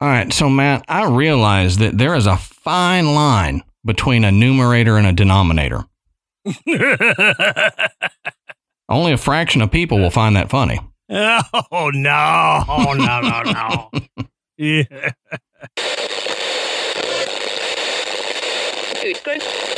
All right, so Matt, I realize that there is a fine line between a numerator and a denominator. Only a fraction of people will find that funny. Oh no, oh, no, no, no. yeah. Utgård. Good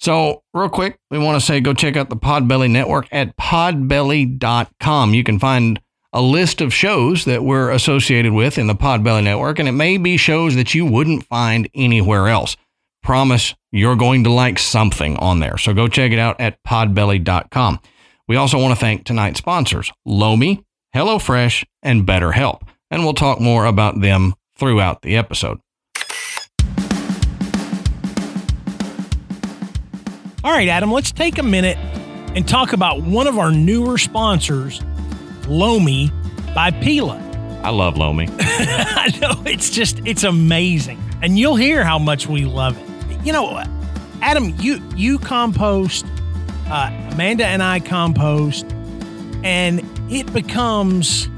So, real quick, we want to say go check out the Podbelly Network at podbelly.com. You can find a list of shows that we're associated with in the Podbelly Network, and it may be shows that you wouldn't find anywhere else. Promise you're going to like something on there. So, go check it out at podbelly.com. We also want to thank tonight's sponsors, Lomi, HelloFresh, and BetterHelp. And we'll talk more about them throughout the episode. All right, Adam, let's take a minute and talk about one of our newer sponsors, Lomi by Pila. I love Lomi. I know it's just it's amazing, and you'll hear how much we love it. You know, Adam, you you compost, uh, Amanda and I compost, and it becomes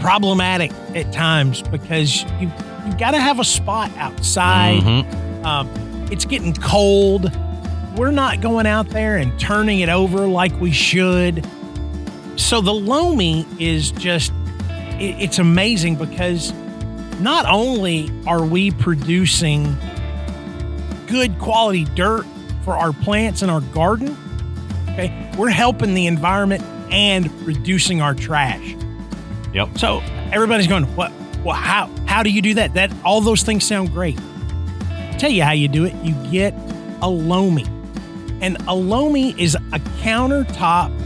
problematic at times because you you got to have a spot outside. Mhm. Um, it's getting cold. We're not going out there and turning it over like we should. So the Lomi is just, it- it's amazing because not only are we producing good quality dirt for our plants in our garden, okay, we're helping the environment and reducing our trash. Yep. So everybody's going, what? Well, how how do you do that? That all those things sound great. tell you how you do it. You get a Lomi, and a Lomi is a countertop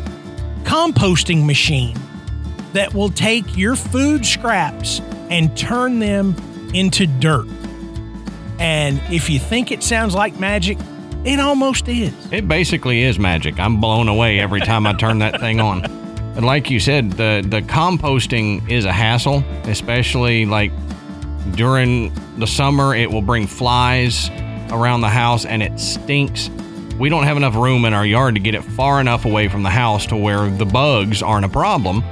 composting machine that will take your food scraps and turn them into dirt. And if you think it sounds like magic, it almost is. It basically is magic. I'm blown away every time I turn that thing on. And like you said, the the composting is a hassle, especially like during the summer. It will bring flies around the house, and it stinks. We don't have enough room in our yard to get it far enough away from the house to where the bugs aren't a problem.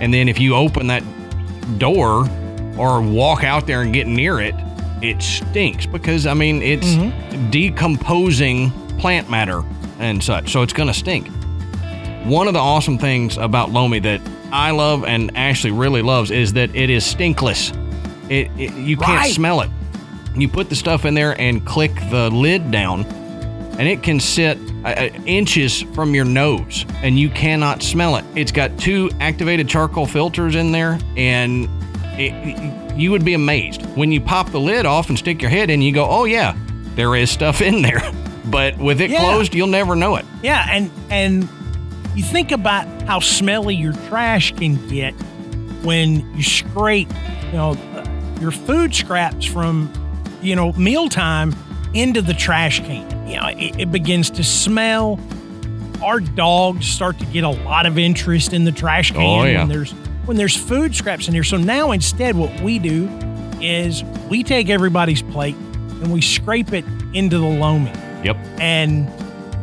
And then if you open that door or walk out there and get near it, it stinks because I mean it's mm-hmm. decomposing plant matter and such. So it's going to stink. One of the awesome things about Lomi that I love and Ashley really loves is that it is stinkless. It, it you can't Right. smell it. You put the stuff in there and click the lid down, and it can sit uh, uh, inches from your nose, and you cannot smell it. It's got two activated charcoal filters in there, and it, you would be amazed when you pop the lid off and stick your head in. You go, "Oh yeah, there is stuff in there," but with it Yeah. closed, you'll never know it. Yeah, and and you think about how smelly your trash can get when you scrape, you know, your food scraps from, you know, mealtime into the trash can. You know, it, it begins to smell. our dogs start to get a lot of interest in the trash can Oh, yeah. when there's when there's food scraps in here. So now instead, what we do is we take everybody's plate and we scrape it into the Lomi. Yep. And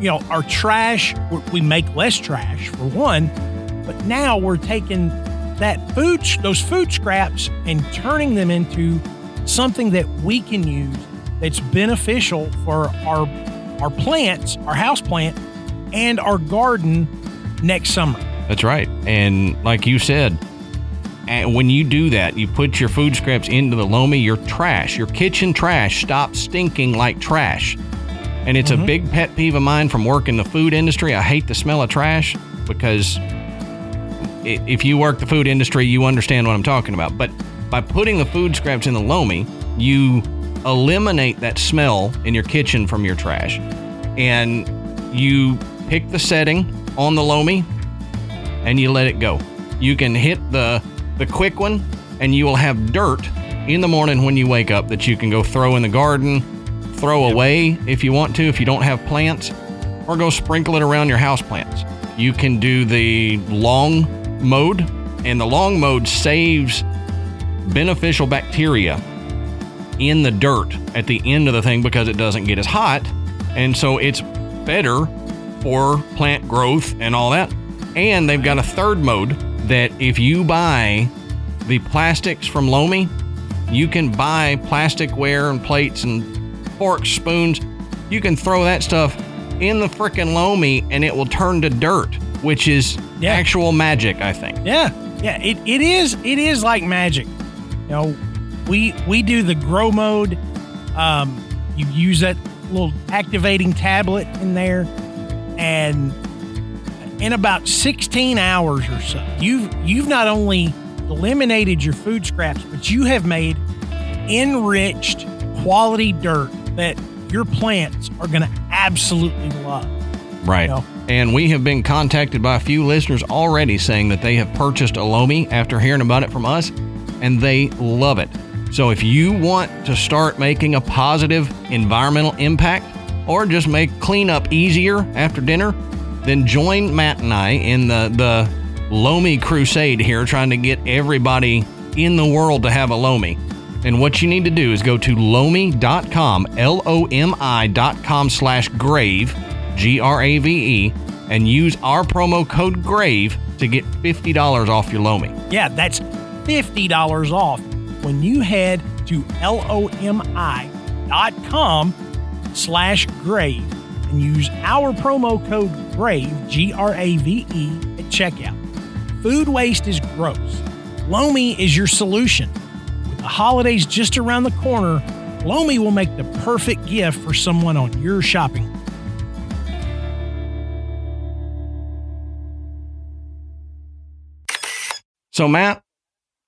you know, our trash we- we make less trash for one, but now we're taking that food those food scraps and turning them into something that we can use that's beneficial for our our plants, our house plant, and our garden next summer. That's right. And like you said, and when you do that, you put your food scraps into the Lomi, your trash, your kitchen trash stops stinking like trash. And it's a mm-hmm. big pet peeve of mine from working the food industry. I hate the smell of trash because if you work the food industry, you understand what I'm talking about. But by putting the food scraps in the Lomi, you eliminate that smell in your kitchen from your trash. And you pick the setting on the Lomi and you let it go. You can hit the the quick one and you will have dirt in the morning when you wake up that you can go throw in the garden, throw away if you want to if you don't have plants or go sprinkle it around your house plants. You can do the long mode and the long mode saves beneficial bacteria in the dirt at the end of the thing because it doesn't get as hot and so it's better for plant growth and all that. And they've got a third mode that if you buy the plastics from Lomi, you can buy plasticware and plates and forks, spoons. You can throw that stuff in the frickin' Lomi and it will turn to dirt, which is Yeah. actual magic, I think. Yeah, yeah, it, it is it is like magic. You know, we we do the grow mode. Um, you use that little activating tablet in there, and in about 16 hours or so, you've you've not only eliminated your food scraps, but you have made enriched quality dirt that your plants are going to absolutely love. Right. No. And we have been contacted by a few listeners already saying that they have purchased a Lomi after hearing about it from us and they love it. So if you want to start making a positive environmental impact or just make cleanup easier after dinner, then join Matt and I in the, the Lomi crusade here, trying to get everybody in the world to have a Lomi. And what you need to do is go to lomi.com, L O M I.com slash grave, G R A V E, and use our promo code GRAVE to get $50 off your Lomi. Yeah, that's $50 off when you head to lomi.com slash grave and use our promo code GRAVE, G R A V E, at checkout. Food waste is gross. Lomi is your solution. With the holidays just around the corner, Lomi will make the perfect gift for someone on your shopping. So, Matt,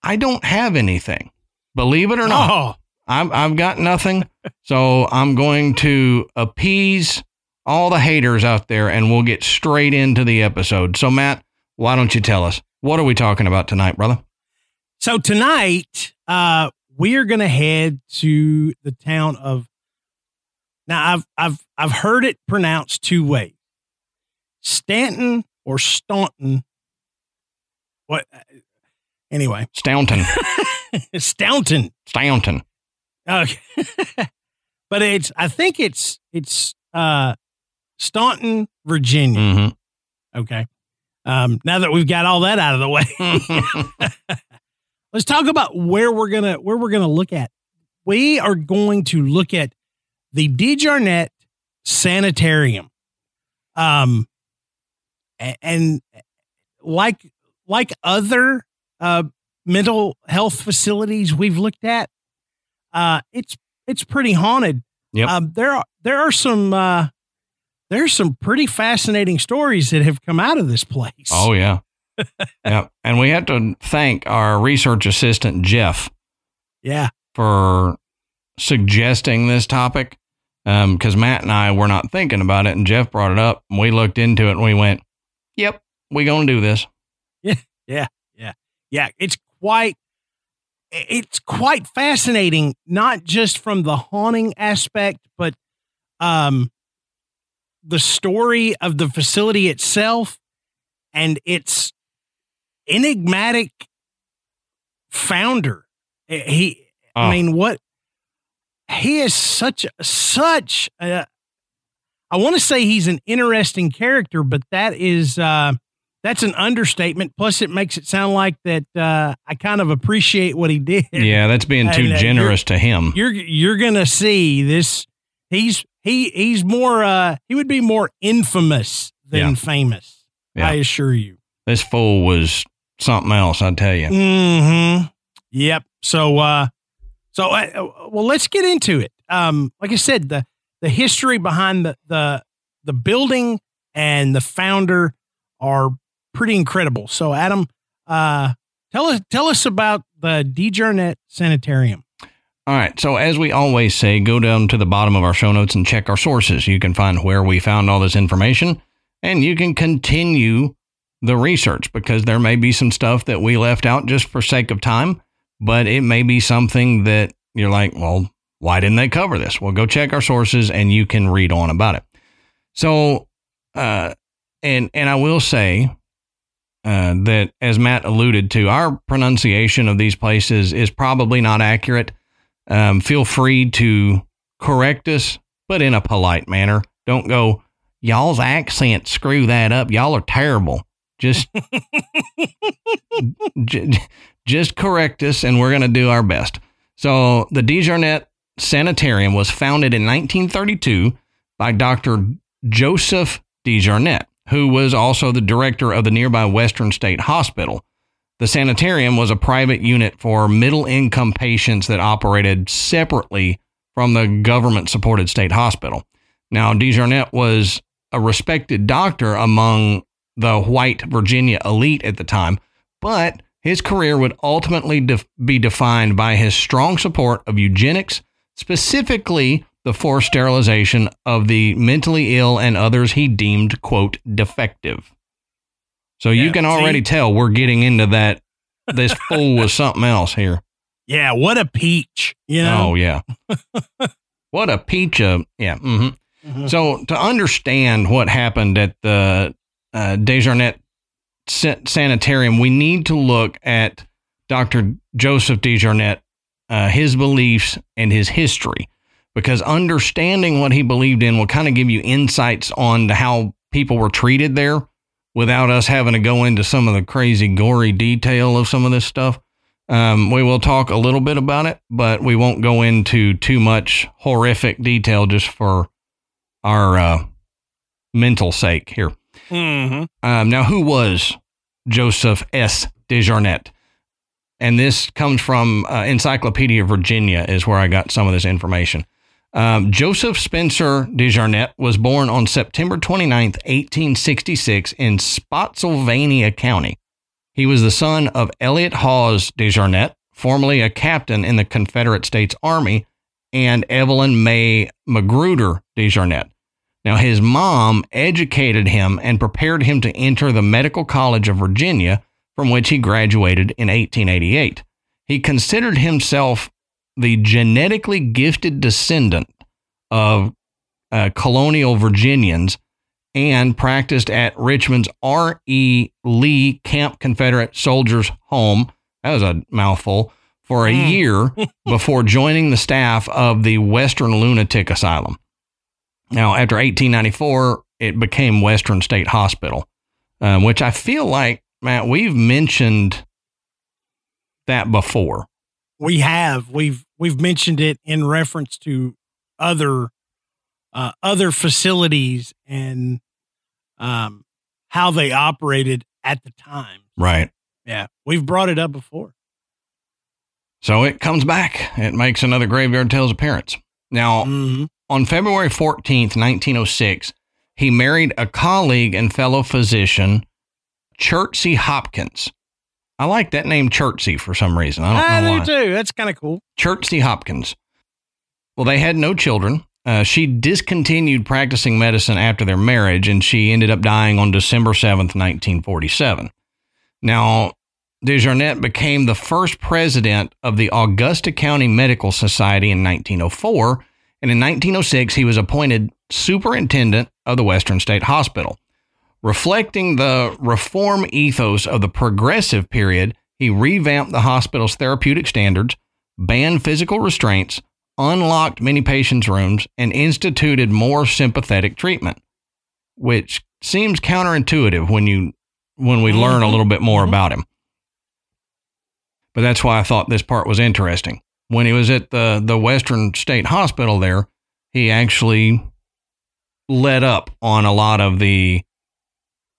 I don't have anything. Believe it or not, Oh, I've, I've got nothing. So I'm going to appease all the haters out there and we'll get straight into the episode. So, Matt, why don't you tell us? What are we talking about tonight, brother? So tonight, uh, we are going to head to the town of. Now, I've I've I've heard it pronounced two ways: Stanton or Staunton. What? Anyway, Staunton. Staunton. Staunton. Okay, but it's I think it's it's uh, Staunton, Virginia. Mm-hmm. Okay. Um, now that we've got all that out of the way, let's talk about where we're gonna where we're gonna look at. We are going to look at the DeJarnette Sanitarium. Um, and like like other uh, mental health facilities we've looked at, uh, it's it's pretty haunted. Yep. Um, there are there are some uh, there's some pretty fascinating stories that have come out of this place. oh, yeah. yeah. And we have to thank our research assistant, Jeff, yeah, for suggesting this topic because Matt and I were not thinking about it, and Jeff brought it up, and we looked into it, and we went, "Yep, we gonna do this." Yeah. Yeah. Yeah. Yeah. It's quite it's quite fascinating, not just from the haunting aspect, but um, the story of the facility itself and its enigmatic founder. He, Oh. I mean, what he is such such. A, I want to say he's an interesting character, but that is uh, that's an understatement. Plus, it makes it sound like that uh, I kind of appreciate what he did. Yeah, that's being too And, uh, generous to him. you're you're gonna see this. He's he he's more. uh He would be more infamous than Yeah. famous. Yeah. I assure you. This fool was something else, I tell you. Hmm. Yep. So uh, so uh, well, let's get into it. Um, like I said, the the history behind the the the building and the founder are pretty incredible. So Adam, uh, tell us tell us about the DeJarnette Sanitarium. All right. So, as we always say, go down to the bottom of our show notes and check our sources. You can find where we found all this information and you can continue the research because there may be some stuff that we left out just for sake of time, but it may be something that you're like, well, why didn't they cover this? Well, go check our sources and you can read on about it. So, uh, and and I will say uh, that as Matt alluded to, our pronunciation of these places is probably not accurate. Um, feel free to correct us, but in a polite manner. Don't go, y'all's accent, screw that up. Y'all are terrible. Just, j- just correct us, and we're going to do our best. So, the DeJarnette Sanitarium was founded in 1932 by Dr. Joseph DeJarnette, who was also the director of the nearby Western State Hospital. The sanitarium was a private unit for middle income patients that operated separately from the government supported state hospital. Now, DeJarnette was a respected doctor among the white Virginia elite at the time, but his career would ultimately def- be defined by his strong support of eugenics, specifically the forced sterilization of the mentally ill and others he deemed, quote, defective. So you Yeah, can see? already tell we're getting into that. This fool was something else here. Yeah, what a peach. You know. Oh, yeah. what a peach of, yeah. hmm Mhm. So to understand what happened at the uh, Sanitarium, we need to look at Dr. Joseph DeJarnette, uh, his beliefs and his history, because understanding what he believed in will kind of give you insights on how people were treated there without us having to go into some of the crazy, gory detail of some of this stuff. Um, we will talk a little bit about it, but we won't go into too much horrific detail just for our uh, mental sake here. Mhm. Um, now, who was Joseph S. DeJarnette? And this comes from uh, Encyclopedia Virginia, is where I got some of this information. Um, Joseph Spencer DeJarnette was born on September 29th, 1866, in Spotsylvania County. He was the son of Elliot Hawes DeJarnette, formerly a captain in the Confederate States Army, and Evelyn May Magruder DeJarnette. Now, his mom educated him and prepared him to enter the Medical College of Virginia, from which he graduated in 1888. He considered himself the genetically gifted descendant of uh, colonial Virginians and practiced at Richmond's R.E. Lee Camp Confederate Soldiers Home. That was a mouthful. For a Mm. year before joining the staff of the Western Lunatic Asylum. Now, after 1894, it became Western State Hospital, um, which I feel like, Matt, we've mentioned that before. We have we've we've mentioned it in reference to other uh, other facilities and um, how they operated at the time. Right. Yeah, we've brought it up before. So it comes back. It makes another Graveyard Tales appearance. Now, Mhm. on February 14th, 1906, he married a colleague and fellow physician, Chertsey Hopkins. I like that name, Chertsey, for some reason. I don't know. I know do why. too. That's kind of cool. Chertsey Hopkins. Well, they had no children. Uh, she discontinued practicing medicine after their marriage, and she ended up dying on December 7th, 1947. Now, DeJarnette became the first president of the Augusta County Medical Society in 1904, and in 1906, he was appointed superintendent of the Western State Hospital. Reflecting the reform ethos of the progressive period, he revamped the hospital's therapeutic standards, banned physical restraints, unlocked many patients' rooms, and instituted more sympathetic treatment, which seems counterintuitive when you when we learn a mm-hmm. little bit more mm-hmm. about him. But that's why I thought this part was interesting. When he was at the the Western State Hospital there, he actually let up on a lot of the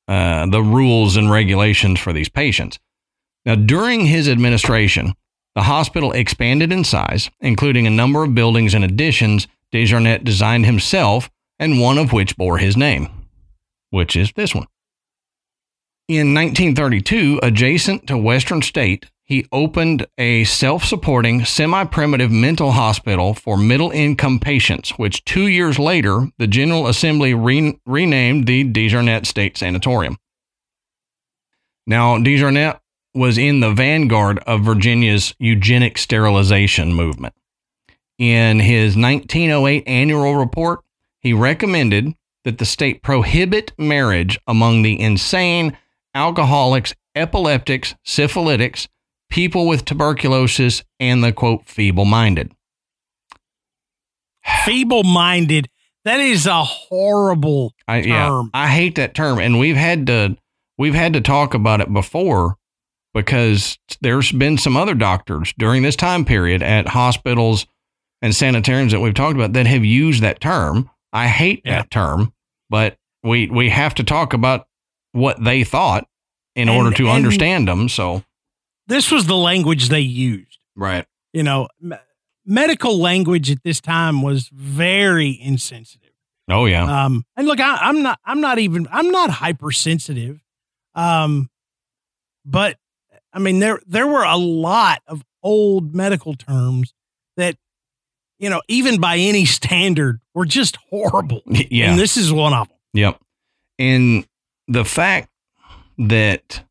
uh, the rules and regulations for these patients. Now, during his administration, the hospital expanded in size, including a number of buildings and additions DeJarnette designed himself, and one of which bore his name, which is this one. In 1932, adjacent to Western State, he opened a self supporting, semi primitive mental hospital for middle income patients, which two years later, the General Assembly re- renamed the DeJarnette State Sanatorium. Now, DeJarnette was in the vanguard of Virginia's eugenic sterilization movement. In his 1908 annual report, he recommended that the state prohibit marriage among the insane, alcoholics, epileptics, syphilitics, people with tuberculosis, and the quote, feeble minded. Feeble minded. That is a horrible I, term. yeah, I hate that term. And we've had to we've had to talk about it before because there's been some other doctors during this time period at hospitals and sanitariums that we've talked about that have used that term. I hate Yeah. that term, but we we have to talk about what they thought in And- order to and- understand them. So This was the language they used. right, You know, me- medical language at this time was very insensitive. oh yeah, Um, and look, I, I'm not, I'm not even, I'm not hypersensitive. Um, but I mean, there, there were a lot of old medical terms that, you know, even by any standard were just horrible. yeah, And this is one of them. Yep. And the fact that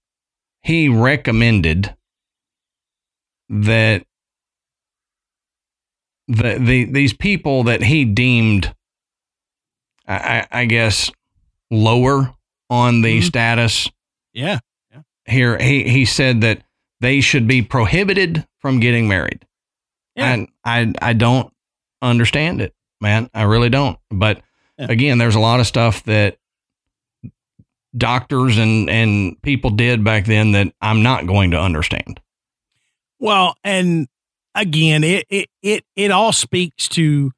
he recommended that the, the these people that he deemed I, I guess lower on the Mhm. status Yeah. here he he said that they should be prohibited from getting married. Yeah. And I I don't understand it, man. I really don't. But Yeah. again, there's a lot of stuff that doctors and and people did back then that I'm not going to understand. Well, and again, it it it, it all speaks to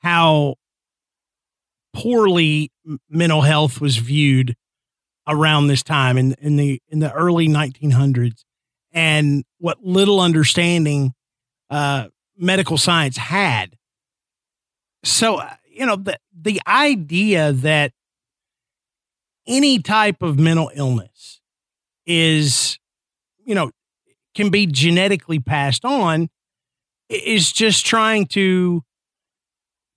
how poorly mental health was viewed around this time in in the in the early 1900s and what little understanding uh, medical science had. So, uh, you know, the the idea that any type of mental illness is, you know, can be genetically passed on is just trying to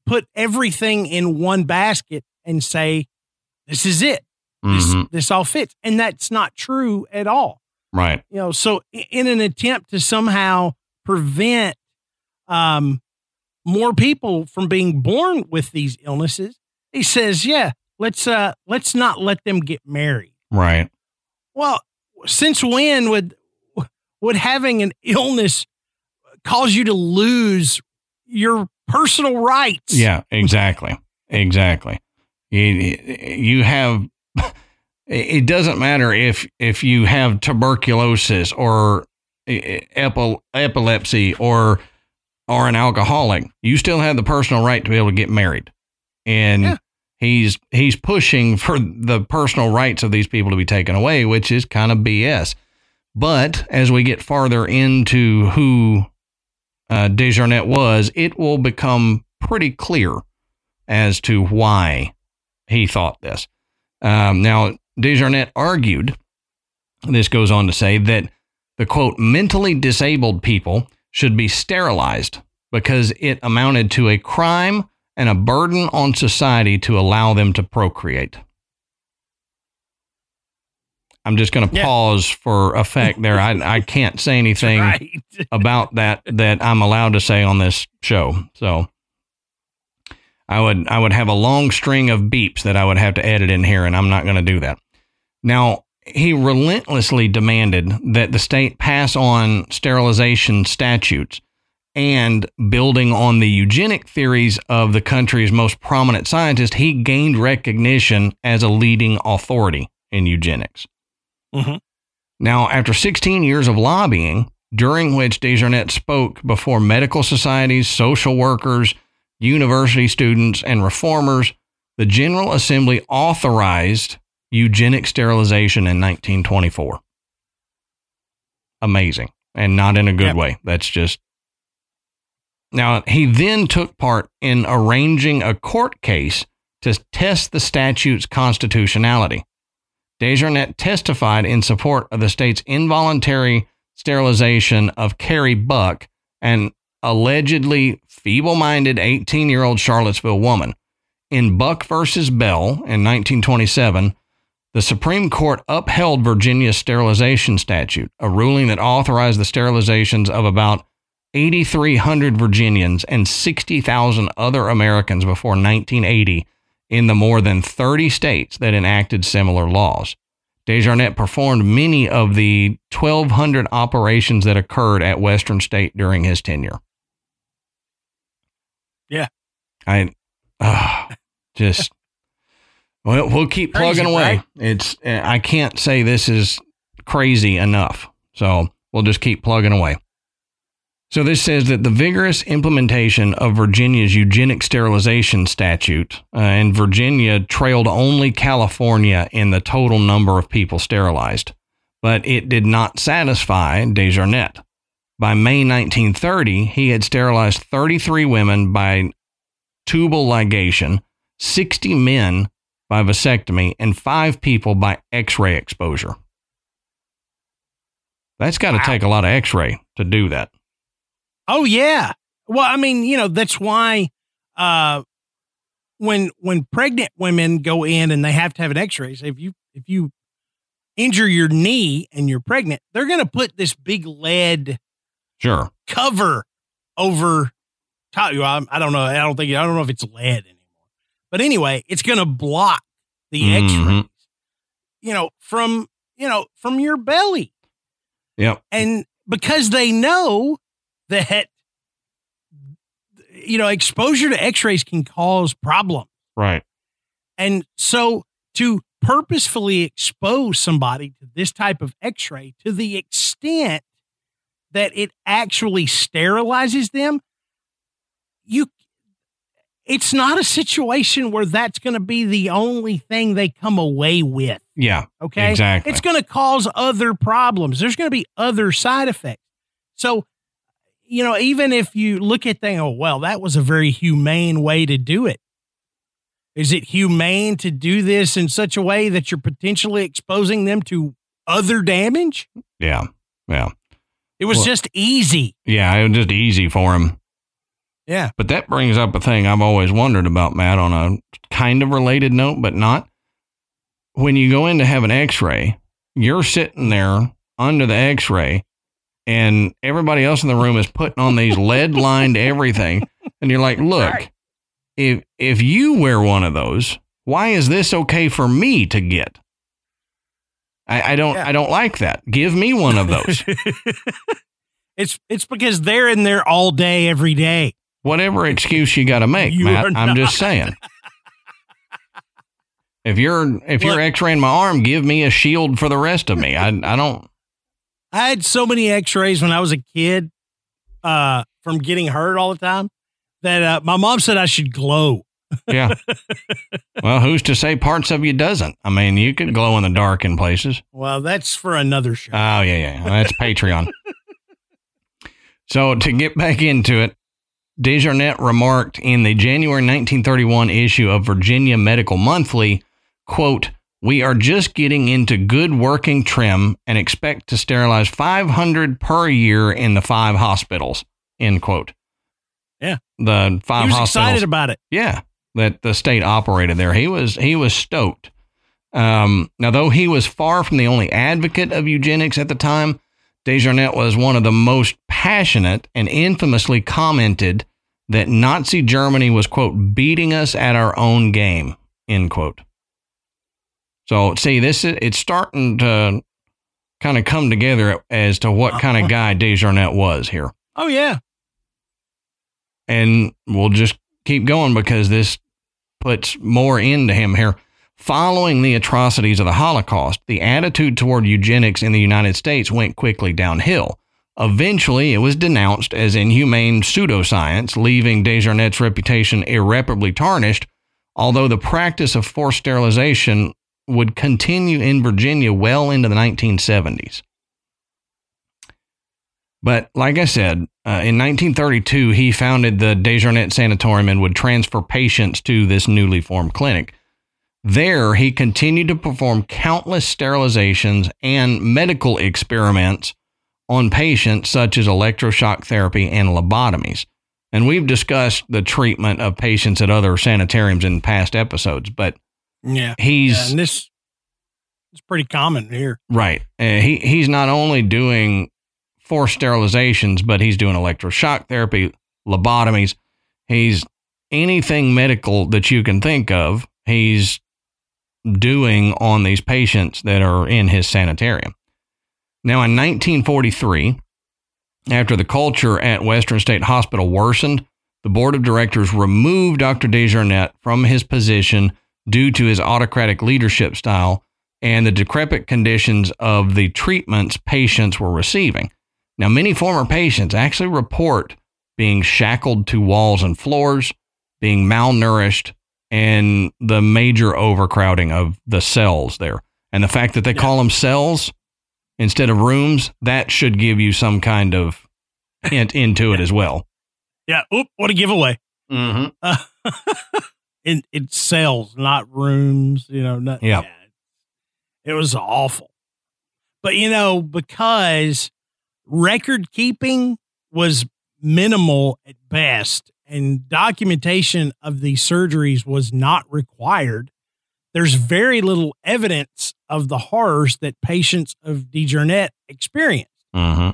put everything in one basket and say, this is it. This, Mhm. this all fits. And that's not true at all. Right. You know, so in an attempt to somehow prevent um, more people from being born with these illnesses, he says, yeah, let's uh let's not let them get married. Right. Well, since when would would having an illness cause you to lose your personal rights? Yeah, exactly. Exactly. You, you have it doesn't matter if if you have tuberculosis or epi- epilepsy or or an alcoholic, you still have the personal right to be able to get married. And Yeah. he's he's pushing for the personal rights of these people to be taken away, which is kind of BS. But as we get farther into who uh, DeJarnette was, it will become pretty clear as to why he thought this. Um, now, DeJarnette argued, this goes on to say, that the quote, mentally disabled people should be sterilized because it amounted to a crime and a burden on society to allow them to procreate. I'm just going to Yeah. pause for effect there. I, I can't say anything right. about that that I'm allowed to say on this show. So, I would I would have a long string of beeps that I would have to edit in here, and I'm not going to do that. Now, he relentlessly demanded that the state pass on sterilization statutes and building on the eugenic theories of the country's most prominent scientist, he gained recognition as a leading authority in eugenics. Mhm. Now, after 16 years of lobbying, during which DeJarnette spoke before medical societies, social workers, university students, and reformers, the General Assembly authorized eugenic sterilization in 1924. Amazing. And not in a good Yep. way. That's just. Now, he then took part in arranging a court case to test the statute's constitutionality. DeJarnette testified in support of the state's involuntary sterilization of Carrie Buck, an allegedly feeble minded 18 year old Charlottesville woman. In Buck versus Bell in 1927, the Supreme Court upheld Virginia's sterilization statute, a ruling that authorized the sterilizations of about 8,300 Virginians and 60,000 other Americans before 1980 in the more than 30 states that enacted similar laws. DeJarnette performed many of the 1,200 operations that occurred at Western State during his tenure. Yeah. I uh, just, well, we'll keep Crazy, plugging away. right? It's, I can't say this is crazy enough. So we'll just keep plugging away. So this says that the vigorous implementation of Virginia's eugenic sterilization statute uh, and Virginia trailed only California in the total number of people sterilized, but it did not satisfy DeJarnette. By May 1930, he had sterilized 33 women by tubal ligation, 60 men by vasectomy, and five people by X-ray exposure. That's got to Wow. take a lot of X-ray to do that. Oh yeah. Well, I mean, you know, that's why uh when when pregnant women go in and they have to have an x-ray, so if you if you injure your knee and you're pregnant, they're going to put this big lead Sure. cover over top you. I, I don't know. I don't think I don't know if it's lead anymore. But anyway, it's going to block the Mhm. x-rays. You know, from, you know, from your belly. Yep. and because they know that you know exposure to x-rays can cause problems Right. and so to purposefully expose somebody to this type of x-ray to the extent that it actually sterilizes them you it's not a situation where that's going to be the only thing they come away with Yeah. Okay. Exactly. It's going to cause other problems. There's going to be other side effects. So, you know, even if you look at things, oh, well, that was a very humane way to do it. Is it humane to do this in such a way that you're potentially exposing them to other damage? Yeah. Yeah. It was Well- just easy. Yeah. It was just easy for him. Yeah. But that brings up a thing I've always wondered about, Matt, on a kind of related note, but not. When you go in to have an x ray, you're sitting there under the x ray, and everybody else in the room is putting on these lead lined everything. And you're like, look, Right. if, if you wear one of those, why is this okay for me to get? I, I don't Yeah. I don't like that. Give me one of those. it's it's because they're in there all day, every day. whatever excuse you got to make, You Matt. I'm just saying. If you're if you're X-raying my arm, give me a shield for the rest of me. I I don't. I had so many x-rays when I was a kid uh, from getting hurt all the time that uh, my mom said I should glow. Yeah. well, who's to say parts of you doesn't? I mean, you could glow in the dark in places. Well, that's for another show. Oh yeah, yeah. That's Patreon. so to get back into it, DeJarnette remarked in the January 1931 issue of Virginia Medical Monthly, quote, we are just getting into good working trim and expect to sterilize 500 per year in the five hospitals, end quote. Yeah. The five he was hospitals. excited about it. Yeah, that the state operated there. He was he was stoked. Um, now, though he was far from the only advocate of eugenics at the time, DeJarnette was one of the most passionate and infamously commented that Nazi Germany was, quote, beating us at our own game, end quote. So, see, this is, it's starting to kind of come together as to what kind of uh-huh. guy DeJarnette was here. Oh, yeah. And we'll just keep going because this puts more into him here. Following the atrocities of the Holocaust, the attitude toward eugenics in the United States went quickly downhill. Eventually, it was denounced as inhumane pseudoscience, leaving DeJarnette' reputation irreparably tarnished, although the practice of forced sterilization would continue in Virginia well into the 1970s. But like I said, uh, in 1932, he founded the DeJarnette Sanatorium and would transfer patients to this newly formed clinic. There, he continued to perform countless sterilizations and medical experiments on patients, such as electroshock therapy and lobotomies. And we've discussed the treatment of patients at other sanitariums in past episodes, but Yeah. he's Yeah, and this is pretty common here. Right. Uh, he he's not only doing forced sterilizations, but he's doing electroshock therapy, lobotomies. He's anything medical that you can think of. He's doing on these patients that are in his sanitarium. Now, in 1943, after the culture at Western State Hospital worsened, the board of directors removed Dr. DeJarnette from his position due to his autocratic leadership style and the decrepit conditions of the treatments patients were receiving. Now, many former patients actually report being shackled to walls and floors, being malnourished, and the major overcrowding of the cells there. And the fact that they Yeah. call them cells instead of rooms, that should give you some kind of hint into it as well. Yeah. Oop, what a giveaway. Mm-hmm. Uh, it, it sells, not rooms, you know. Not, Yeah. It was awful. But, you know, because record keeping was minimal at best and documentation of these surgeries was not required, there's very little evidence of the horrors that patients of DeJarnette experienced. Mm-hmm.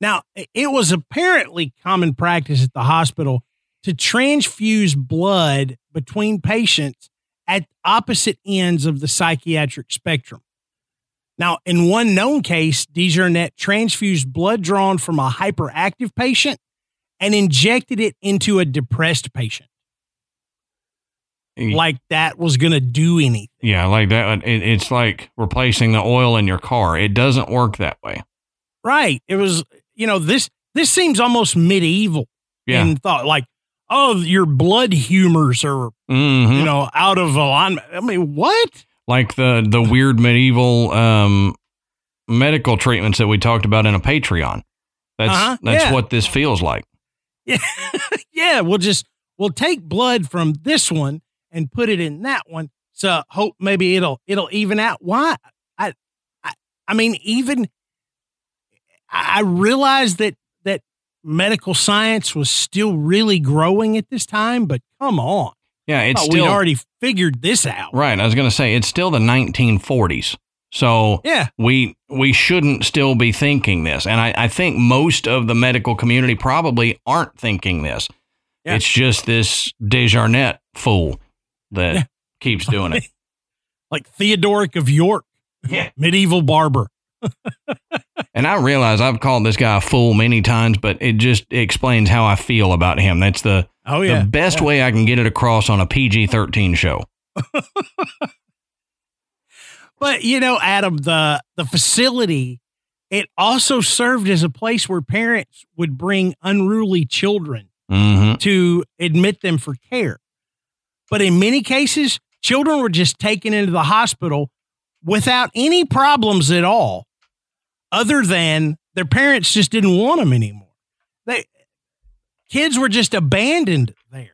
Now, it was apparently common practice at the hospital to transfuse blood between patients at opposite ends of the psychiatric spectrum. Now, in one known case, DeJarnette transfused blood drawn from a hyperactive patient and injected it into a depressed patient. Like that was going to do anything. Yeah, like that. It, it's like replacing the oil in your car. It doesn't work that way. Right. It was, you know, this this seems almost medieval Yeah. in thought. Like, oh, your blood humors are hmm you know, out of alignment. I mean, what? like the the weird medieval um, medical treatments that we talked about in a Patreon. That's Uh-huh, that's yeah. what this feels like. Yeah, yeah. We'll just we'll take blood from this one and put it in that one. So hope maybe it'll it'll even out. Why? I I, I mean, even I realize that medical science was still really growing at this time, but come on, Yeah, it's still we'd already figured this out. right. I was going to say it's still the 1940s. So Yeah, we we shouldn't still be thinking this, and I, I think most of the medical community probably aren't thinking this. Yeah. It's just this DeJarnette fool that Yeah. keeps doing it. like Theodoric of York, yeah. medieval barber. And I realize I've called this guy a fool many times, but it just explains how I feel about him. That's the, Oh yeah, the best way I can get it across on a PG 13 show. But you know, Adam, the the facility it also served as a place where parents would bring unruly children hmm to admit them for care. But in many cases, children were just taken into the hospital without any problems at all, other than their parents just didn't want them anymore. They kids were just abandoned there.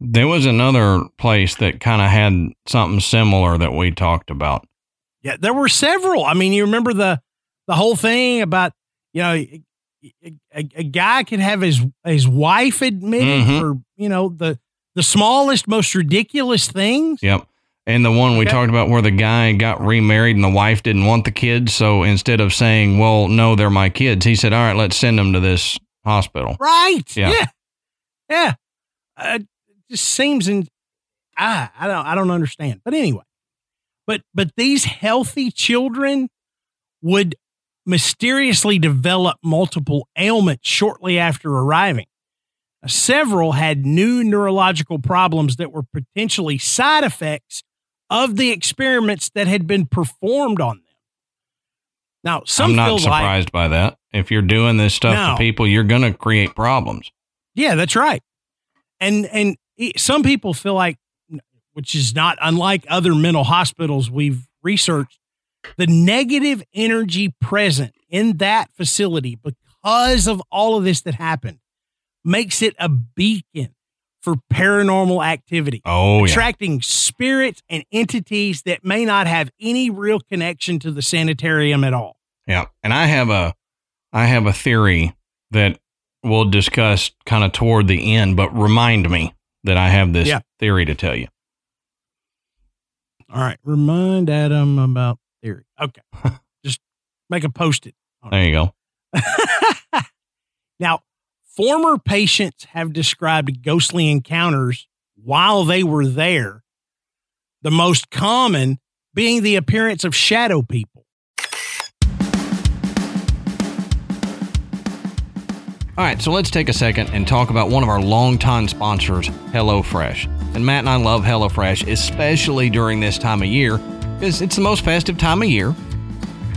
There was another place that kind of had something similar that we talked about. Yeah, there were several. I mean, you remember the the whole thing about you know a, a, a guy could have his his wife admitted Mhm. for you know the the smallest, most ridiculous things. Yep. And the one we Okay. talked about where the guy got remarried and the wife didn't want the kids. So instead of saying, well, no, they're my kids, he said, all right, let's send them to this hospital. Right? Yeah. Yeah. Yeah, uh, it just seems in. I I don't I don't understand. But anyway, but but these healthy children would mysteriously develop multiple ailments shortly after arriving. Several had new neurological problems that were potentially side effects of the experiments that had been performed on them. Now, some I'm not feel surprised like, by that. If you're doing this stuff No. to people, you're going to create problems. yeah, that's right. And and some people feel like, which is not unlike other mental hospitals we've researched, the negative energy present in that facility because of all of this that happened makes it a beacon for paranormal activity. Oh, yeah. attracting spirits and entities that may not have any real connection to the sanitarium at all. Yeah, and I have a I have a theory that we'll discuss kind of toward the end, but remind me that I have this Yeah. theory to tell you. All right. Remind Adam about theory. Okay. Just make a post it. There you go. now, former patients have described ghostly encounters while they were there, the most common being the appearance of shadow people. All right, so let's take a second and talk about one of our longtime sponsors, HelloFresh. And Matt and I love HelloFresh, especially during this time of year, because it's the most festive time of year.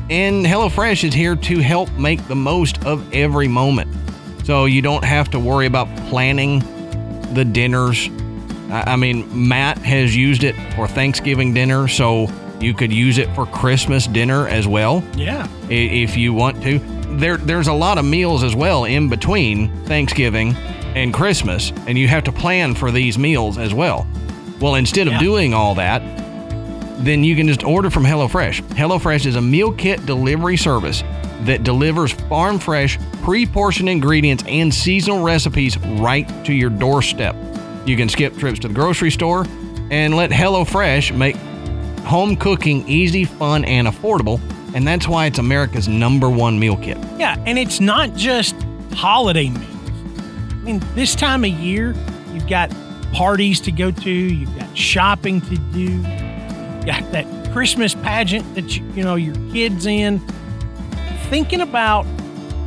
And HelloFresh is here to help make the most of every moment. So you don't have to worry about planning the dinners. I mean, Matt has used it for Thanksgiving dinner, so you could use it for Christmas dinner as well Yeah. if you want to. There, there's a lot of meals as well in between Thanksgiving and Christmas, and you have to plan for these meals as well. Well, instead of Yeah. doing all that, then you can just order from HelloFresh. HelloFresh is a meal kit delivery service that delivers farm fresh, pre portioned ingredients and seasonal recipes right to your doorstep. You can skip trips to the grocery store and let HelloFresh make home cooking easy, fun, and affordable. And that's why it's America's number one meal kit. Yeah, and it's not just holiday meals. I mean, this time of year, you've got parties to go to, you've got shopping to do, you've got that Christmas pageant that you, you know your kids in. Thinking about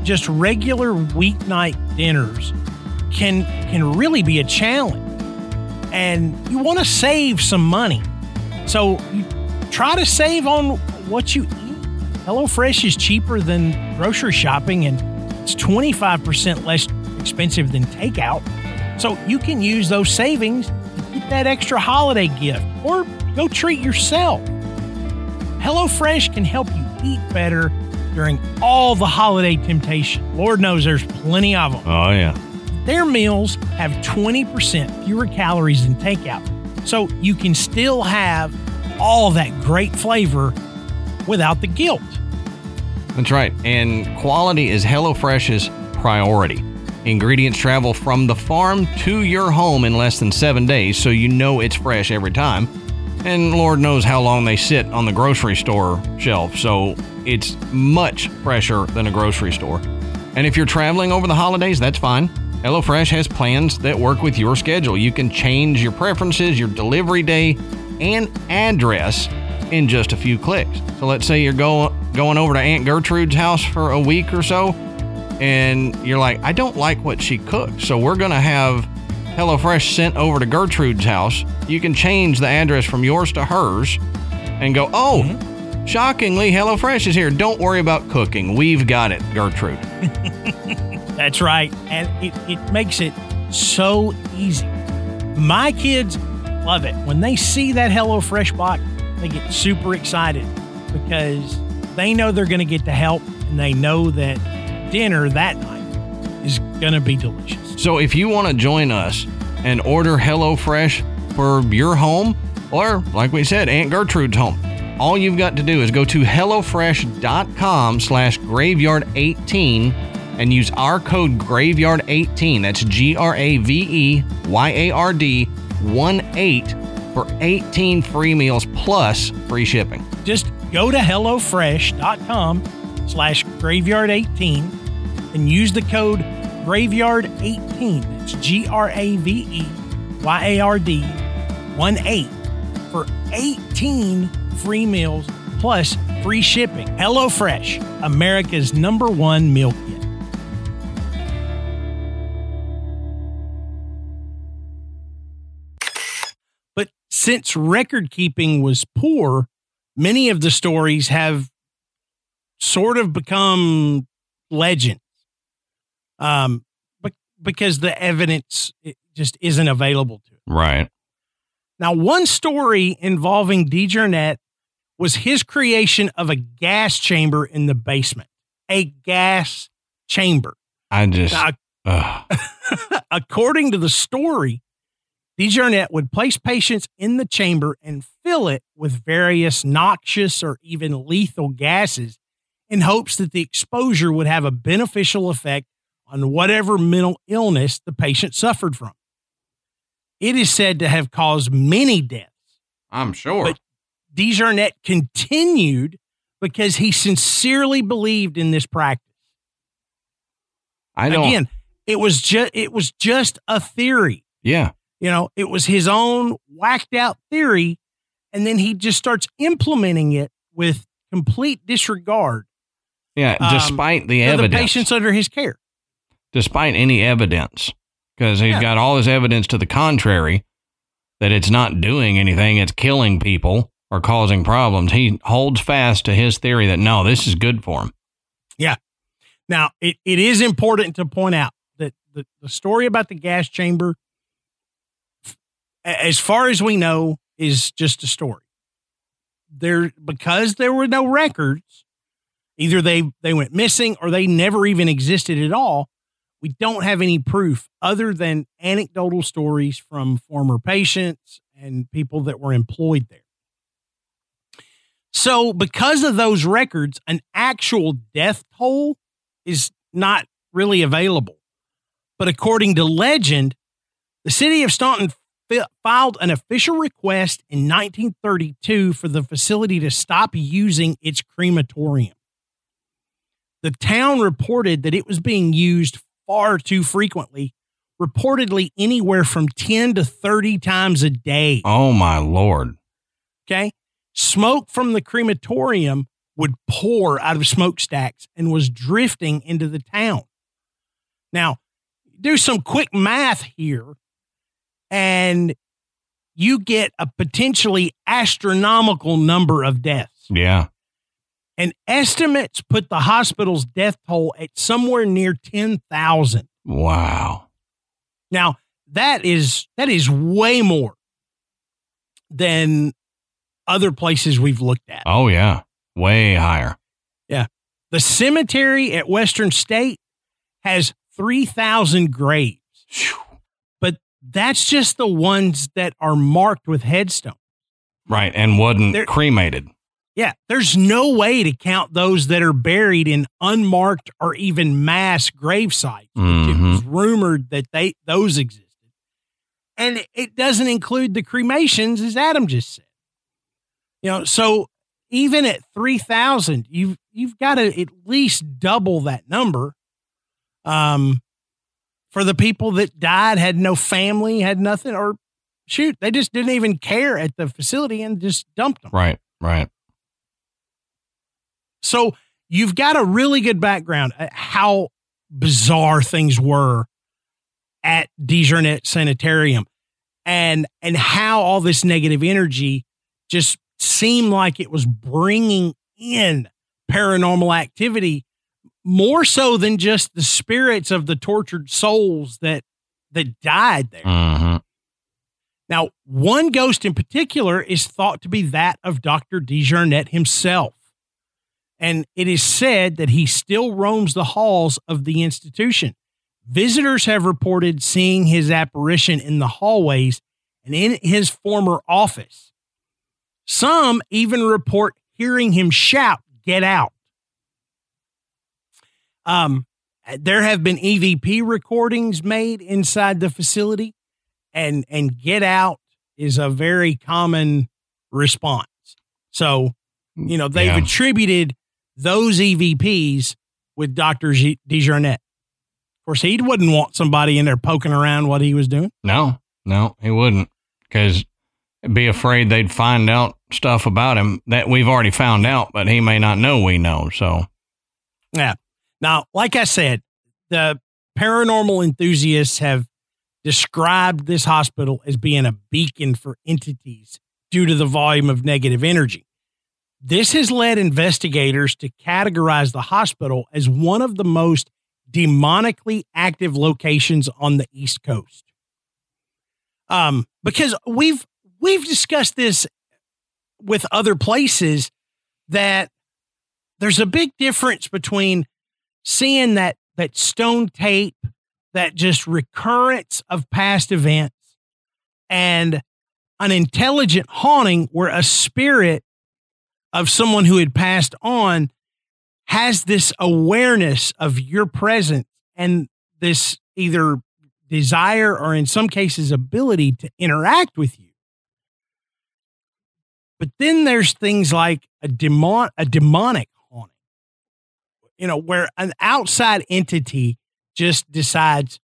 just regular weeknight dinners can can really be a challenge. And you want to save some money. So you try to save on what you eat. HelloFresh is cheaper than grocery shopping and it's 25% less expensive than takeout. So you can use those savings to get that extra holiday gift or go treat yourself. HelloFresh can help you eat better during all the holiday temptation. Lord knows there's plenty of them. Oh, yeah. Their meals have 20% fewer calories than takeout. So you can still have all that great flavor without the guilt. That's right. And quality is HelloFresh's priority. Ingredients travel from the farm to your home in less than seven days, so you know it's fresh every time. And Lord knows how long they sit on the grocery store shelf, so it's much fresher than a grocery store. And if you're traveling over the holidays, that's fine. HelloFresh has plans that work with your schedule. You can change your preferences, your delivery day, and address in just a few clicks. So let's say you're going going over to Aunt Gertrude's house for a week or so, and you're like, I don't like what she cooks, so we're gonna have HelloFresh sent over to Gertrude's house. You can change the address from yours to hers, and go, oh. Mm-hmm. Shockingly, HelloFresh is here. Don't worry about cooking. We've got it, Gertrude. That's right. And it, it makes it so easy. My kids love it. When they see that HelloFresh box, they get super excited because they know they're going to get the help and they know that dinner that night is going to be delicious. So if you want to join us and order HelloFresh for your home, or like we said, Aunt Gertrude's home, all you've got to do is go to HelloFresh.com slash graveyard18 and use our code graveyard18. That's G R A V E Y A R D 1 8 for 18 free meals plus free shipping. Just go to HelloFresh.com slash graveyard18 and use the code Graveyard 18. That's G R A V E Y A R D 1 8 for 18 free meals plus free shipping. HelloFresh, America's number one meal kit. But since record keeping was poor, many of the stories have sort of become legends. Um, but because the evidence it just isn't available to it. Right. Now, one story involving DeJarnette was his creation of a gas chamber in the basement. A gas chamber. I just. Now, according to the story, DeJarnette would place patients in the chamber and fill it with various noxious or even lethal gases in hopes that the exposure would have a beneficial effect on whatever mental illness the patient suffered from. It is said to have caused many deaths. I'm sure. But DeJarnette continued because he sincerely believed in this practice. I don't. Again, it was just it was just a theory. yeah. You know, it was his own whacked out theory, and then he just starts implementing it with complete disregard Yeah. Um, despite the of the evidence. patients under his care. despite any evidence, because he's Yeah. got all his evidence to the contrary that it's not doing anything, it's killing people or causing problems. He holds fast to his theory that no, this is good for him. Yeah. Now, it, it is important to point out that the, the story about the gas chamber, as far as we know, is just a story. There because there were no records, either they they went missing or they never even existed at all. We don't have any proof other than anecdotal stories from former patients and people that were employed there. So, because of those records, an actual death toll is not really available. But according to legend, the city of Staunton fi- filed an official request in 1932 for the facility to stop using its crematorium. The town reported that it was being used far too frequently, reportedly anywhere from 10 to 30 times a day. Oh my lord. Okay. Smoke from the crematorium would pour out of smokestacks and was drifting into the town. Now, do some quick math here, and you get a potentially astronomical number of deaths. Yeah. And estimates put the hospital's death toll at somewhere near 10,000. Wow. Now, that is that is way more than other places we've looked at. Oh yeah. Way higher. Yeah. The cemetery at Western State has 3,000 graves, but that's just the ones that are marked with headstone. Right. And wasn't There- cremated. Yeah, there's no way to count those that are buried in unmarked or even mass grave sites. which It mm-hmm. was rumored that they those existed. And it doesn't include the cremations, as Adam just said. You know, so even at three thousand, you've you've got to at least double that number. Um, for the people that died, had no family, had nothing, or shoot, they just didn't even care at the facility and just dumped them. Right. Right. So you've got a really good background at how bizarre things were at DeJarnette Sanitarium and and how all this negative energy just seemed like it was bringing in paranormal activity more so than just the spirits of the tortured souls that that died there. hmm Now, one ghost in particular is thought to be that of Dr. DeJarnette himself. And it is said that he still roams the halls of the institution. Visitors have reported seeing his apparition in the hallways and in his former office. Some even report hearing him shout, Get out. Um, there have been EVP recordings made inside the facility and and get out is a very common response. So, you know, they've Yeah. attributed those EVPs with Dr. G-. Of course, he wouldn't want somebody in there poking around what he was doing. No, no, he wouldn't, because be afraid they'd find out stuff about him that we've already found out, but he may not know we know. So, yeah. Now, like I said, the paranormal enthusiasts have described this hospital as being a beacon for entities due to the volume of negative energy. This has led investigators to categorize the hospital as one of the most demonically active locations on the East Coast. Um, because we've we've discussed this with other places that there's a big difference between seeing that that stone tape, that just recurrence of past events, and an intelligent haunting where a spirit of someone who had passed on has this awareness of your presence and this either desire or in some cases ability to interact with you. But then there's things like a demon a demonic haunting. You know, where an outside entity just decides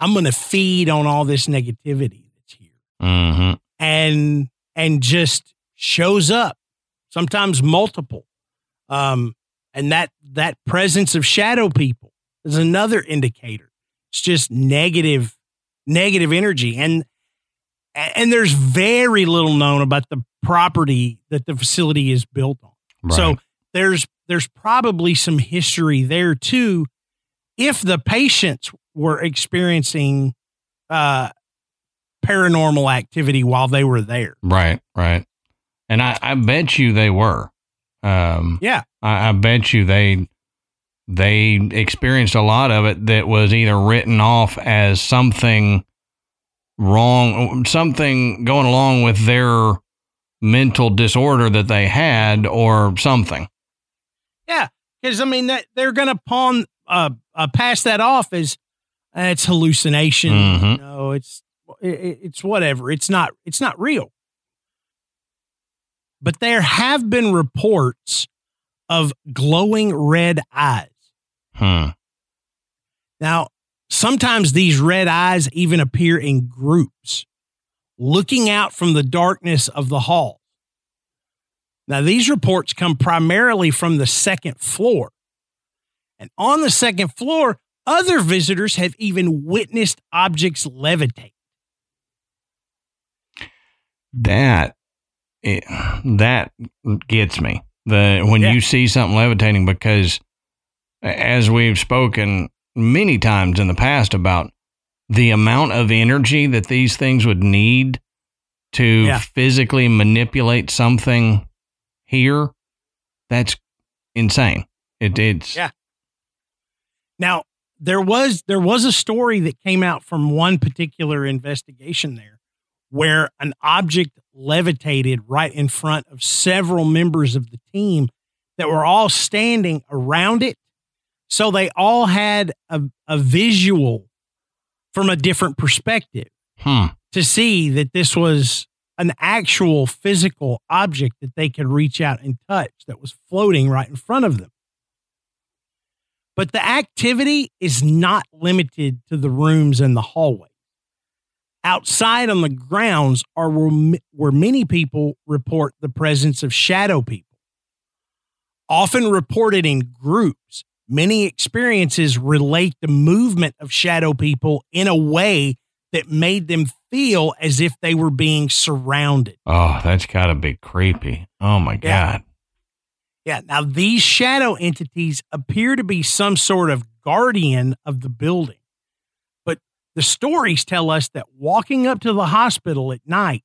I'm going to feed on all this negativity that's here. mm-hmm. And and just shows up sometimes multiple. Um, and that that presence of shadow people is another indicator. It's just negative, negative energy, and and there's very little known about the property that the facility is built on. right. So there's there's probably some history there too. If the patients were experiencing uh, paranormal activity while they were there, right, right. And I, I bet you they were. Um, yeah, I, I bet you they they experienced a lot of it that was either written off as something wrong, something going along with their mental disorder that they had, or something. Yeah, because I mean that they're going to pawn uh, uh, pass that off as uh, it's hallucination. Mhm. You know, it's it, it's whatever. It's not it's not real. But there have been reports of glowing red eyes. Hmm. Now, sometimes these red eyes even appear in groups, looking out from the darkness of the hall. Now, these reports come primarily from the second floor. And on the second floor, other visitors have even witnessed objects levitate. That it, that gets me. The when Yeah. you see something levitating because as we've spoken many times in the past about the amount of energy that these things would need to Yeah. physically manipulate something here, that's insane. It, it's Yeah. Now, there was there was a story that came out from one particular investigation there where an object levitated right in front of several members of the team that were all standing around it. So they all had a, a visual from a different perspective hmm. to see that this was an actual physical object that they could reach out and touch that was floating right in front of them. But the activity is not limited to the rooms and the hallway. Outside on the grounds are where, where many people report the presence of shadow people. Often reported in groups, many experiences relate the movement of shadow people in a way that made them feel as if they were being surrounded. Oh, that's got to be creepy. Oh my Yeah. god. Yeah. Now, these shadow entities appear to be some sort of guardian of the building. But the stories tell us that walking up to the hospital at night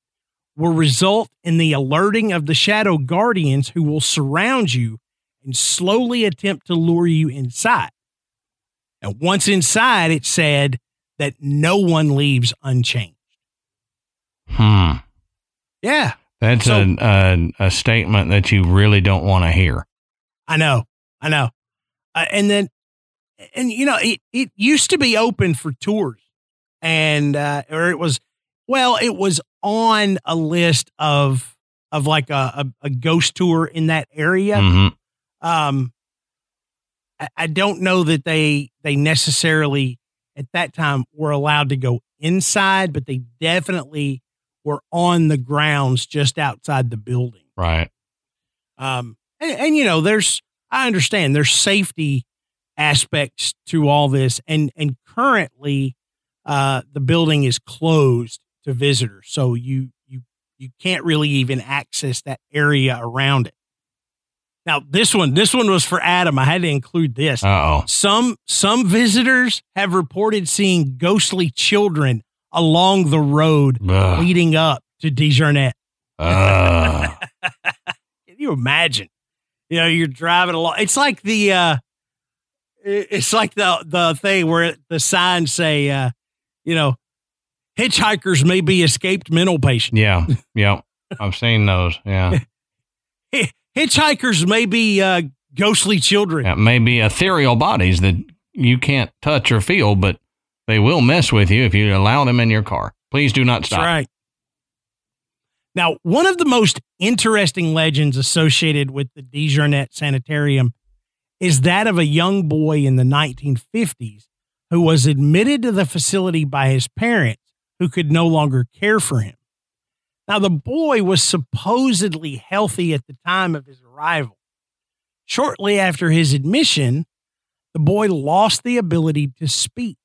will result in the alerting of the shadow guardians who will surround you and slowly attempt to lure you inside. And once inside, it said that no one leaves unchanged. Hmm. Yeah. That's So- a, a a statement that you really don't want to hear. I know, I know. Uh, and then, and you know, it it used to be open for tours, and uh, or it was, well, it was on a list of of like a a, a ghost tour in that area. hmm Um, I, I don't know that they they necessarily at that time were allowed to go inside, but they definitely were on the grounds just outside the building. Right. Um, and, and you know, there's I understand there's safety aspects to all this, and and currently, uh, the building is closed to visitors, so you you you can't really even access that area around it. Now, this one, this one was for Adam. I had to include this. Oh. Some some visitors have reported seeing ghostly children along the road Ugh. leading up to DeJarnette. Can you imagine? You know, you're driving along. It's like the uh it's like the the thing where the signs say uh, you know, hitchhikers may be escaped mental patients. yeah. yeah, I've seen those. Yeah. Hitchhikers may be uh ghostly children. yeah. Maybe ethereal bodies that you can't touch or feel, but they will mess with you if you allow them in your car. Please do not That's stop. right. Now, one of the most interesting legends associated with the DeJarnette Sanitarium is that of a young boy in the 1950s who was admitted to the facility by his parents who could no longer care for him. Now, the boy was supposedly healthy at the time of his arrival. Shortly after his admission, the boy lost the ability to speak.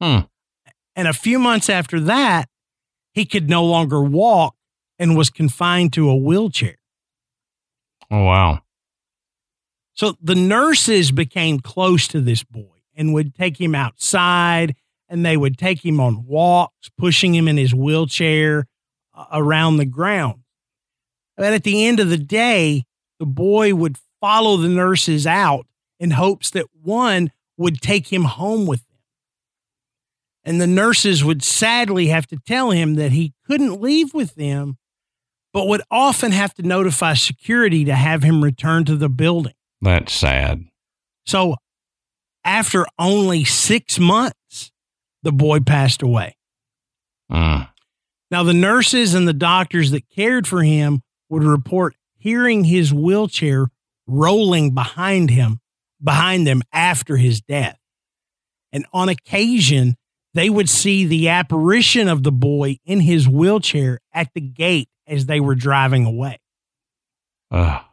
Hmm. And a few months after that, he could no longer walk and was confined to a wheelchair. Oh, wow. So the nurses became close to this boy and would take him outside and they would take him on walks, pushing him in his wheelchair around the ground. But at the end of the day, the boy would follow the nurses out in hopes that one would take him home with them. And the nurses would sadly have to tell him that he couldn't leave with them, but would often have to notify security to have him return to the building. That's sad. So after only six months, the boy passed away. Mm. Now, the nurses and the doctors that cared for him would report hearing his wheelchair rolling behind him, behind them after his death. And on occasion, they would see the apparition of the boy in his wheelchair at the gate as they were driving away. Ugh.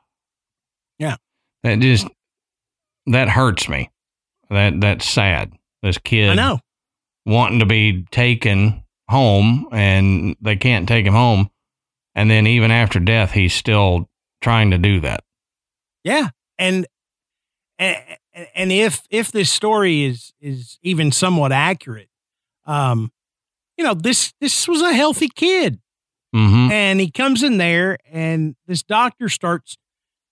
Yeah. That just that hurts me. That that's sad. This kid I know. wanting to be taken home and they can't take him home. And then even after death, he's still trying to do that. Yeah, and and, and if if this story is is even somewhat accurate, um, you know this this was a healthy kid, Mm-hmm. and he comes in there, and this doctor starts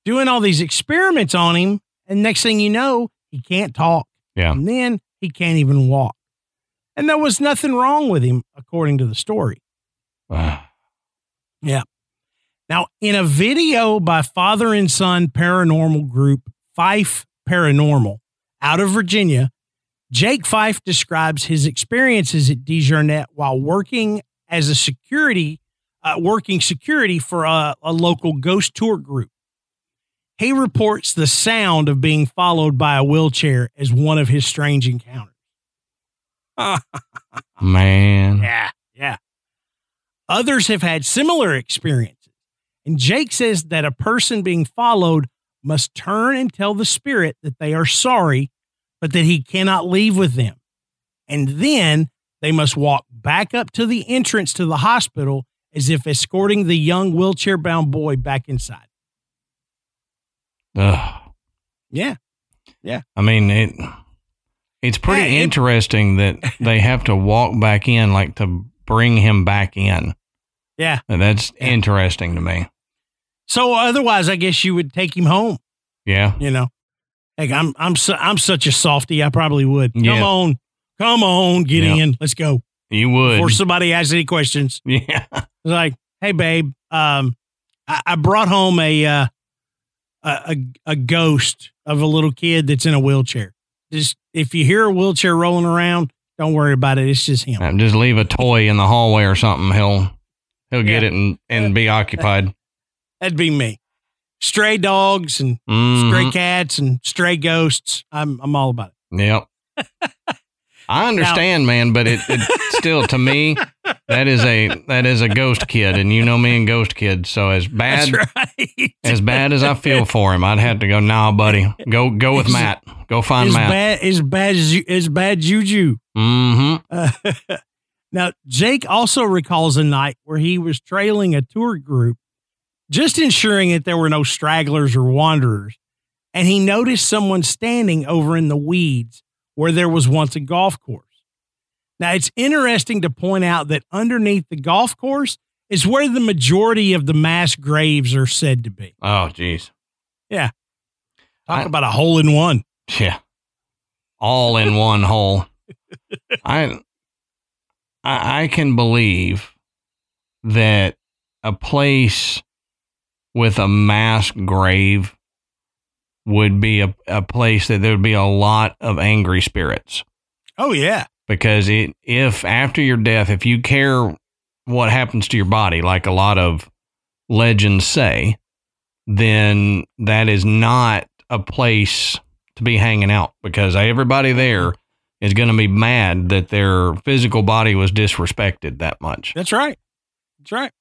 doing all these experiments on him, and next thing you know, he can't talk, Yeah. and then he can't even walk, and there was nothing wrong with him according to the story. Ugh. Now, in a video by father and son paranormal group Fife Paranormal out of Virginia, Jake Fife describes his experiences at DeJarnette while working as a security, uh, working security for a, a local ghost tour group. He reports the sound of being followed by a wheelchair as one of his strange encounters. Man. Yeah, yeah. Others have had similar experiences. And Jake says that a person being followed must turn and tell the spirit that they are sorry, but that he cannot leave with them. And then they must walk back up to the entrance to the hospital as if escorting the young wheelchair bound boy back inside. Ugh. Yeah. Yeah. I mean, it. It's pretty Hey, it- interesting that they have to walk back in, like to bring him back in. Yeah. That's Yeah. interesting to me. So otherwise, I guess you would take him home, Yeah. you know. Like I'm I'm su- I'm such a softy, I probably would. Come on. Come on, get Yeah. in. Let's go. You would. Before somebody asks any questions. Yeah. It's like, hey babe, um, I, I brought home a, uh, a a a ghost of a little kid that's in a wheelchair. Just if you hear a wheelchair rolling around, don't worry about it. It's just him. Uh, Just leave a toy in the hallway or something. He'll he'll get Yeah. it and, and be occupied. That'd be me. stray dogs and Mhm. stray cats and stray ghosts. I'm I'm all about it. Yep. I understand, man, but it, it still to me that is a that is a ghost kid, and you know me and ghost kids. So as bad right. as bad as I feel for him, I'd have to go. Nah, buddy, go go with Matt. Go find It's Matt. bad. It's bad. It's bad juju. Mm-hmm. Uh, now, Jake also recalls a night where he was trailing a tour group, just ensuring that there were no stragglers or wanderers, and he noticed someone standing over in the weeds where there was once a golf course. Now, it's interesting to point out that underneath the golf course is where the majority of the mass graves are said to be. Oh, jeez. Yeah talk I- about a hole in one. Yeah. All in one hole. I, I I can believe that a place with a mass grave would be a, a place that there would be a lot of angry spirits. Oh, yeah. Because it if after your death, if you care what happens to your body, like a lot of legends say, then that is not a place to be hanging out because everybody there is going to be mad that their physical body was disrespected that much. That's right. That's right.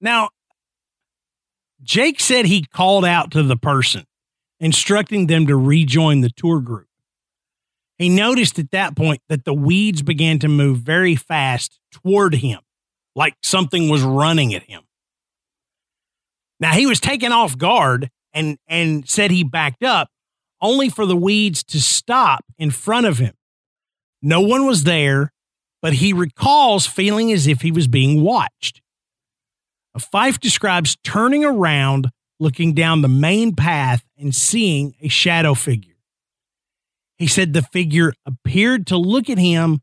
Now, Jake said he called out to the person, instructing them to rejoin the tour group. He noticed at that point that the weeds began to move very fast toward him, like something was running at him. Now, he was taken off guard and, and said he backed up, only for the weeds to stop in front of him. No one was there, but he recalls feeling as if he was being watched. Fife describes turning around, looking down the main path, and seeing a shadow figure. He said the figure appeared to look at him,